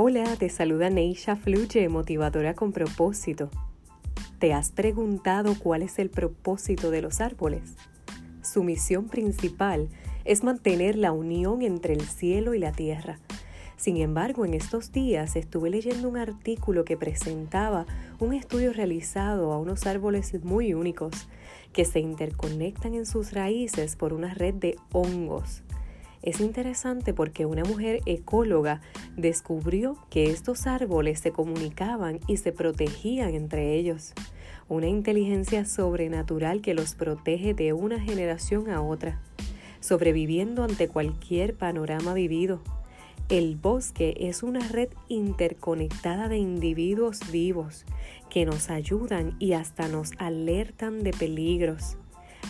Hola, te saluda Neisha Fluye, motivadora con propósito. ¿Te has preguntado cuál es el propósito de los árboles? Su misión principal es mantener la unión entre el cielo y la tierra. Sin embargo, en estos días estuve leyendo un artículo que presentaba un estudio realizado a unos árboles muy únicos que se interconectan en sus raíces por una red de hongos. Es interesante porque una mujer ecóloga descubrió que estos árboles se comunicaban y se protegían entre ellos. Una inteligencia sobrenatural que los protege de una generación a otra, sobreviviendo ante cualquier panorama vivido. El bosque es una red interconectada de individuos vivos que nos ayudan y hasta nos alertan de peligros.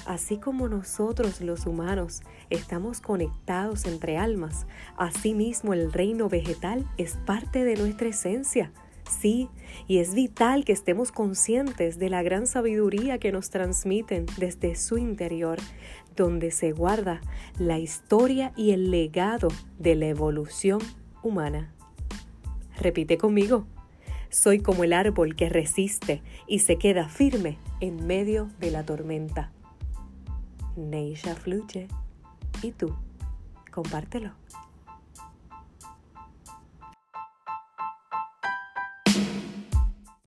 Así como nosotros los humanos estamos conectados entre almas, asimismo el reino vegetal es parte de nuestra esencia. Sí, y es vital que estemos conscientes de la gran sabiduría que nos transmiten desde su interior, donde se guarda la historia y el legado de la evolución humana. Repite conmigo, soy como el árbol que resiste y se queda firme en medio de la tormenta. Neisha Fluye. ¿Y tú? Compártelo.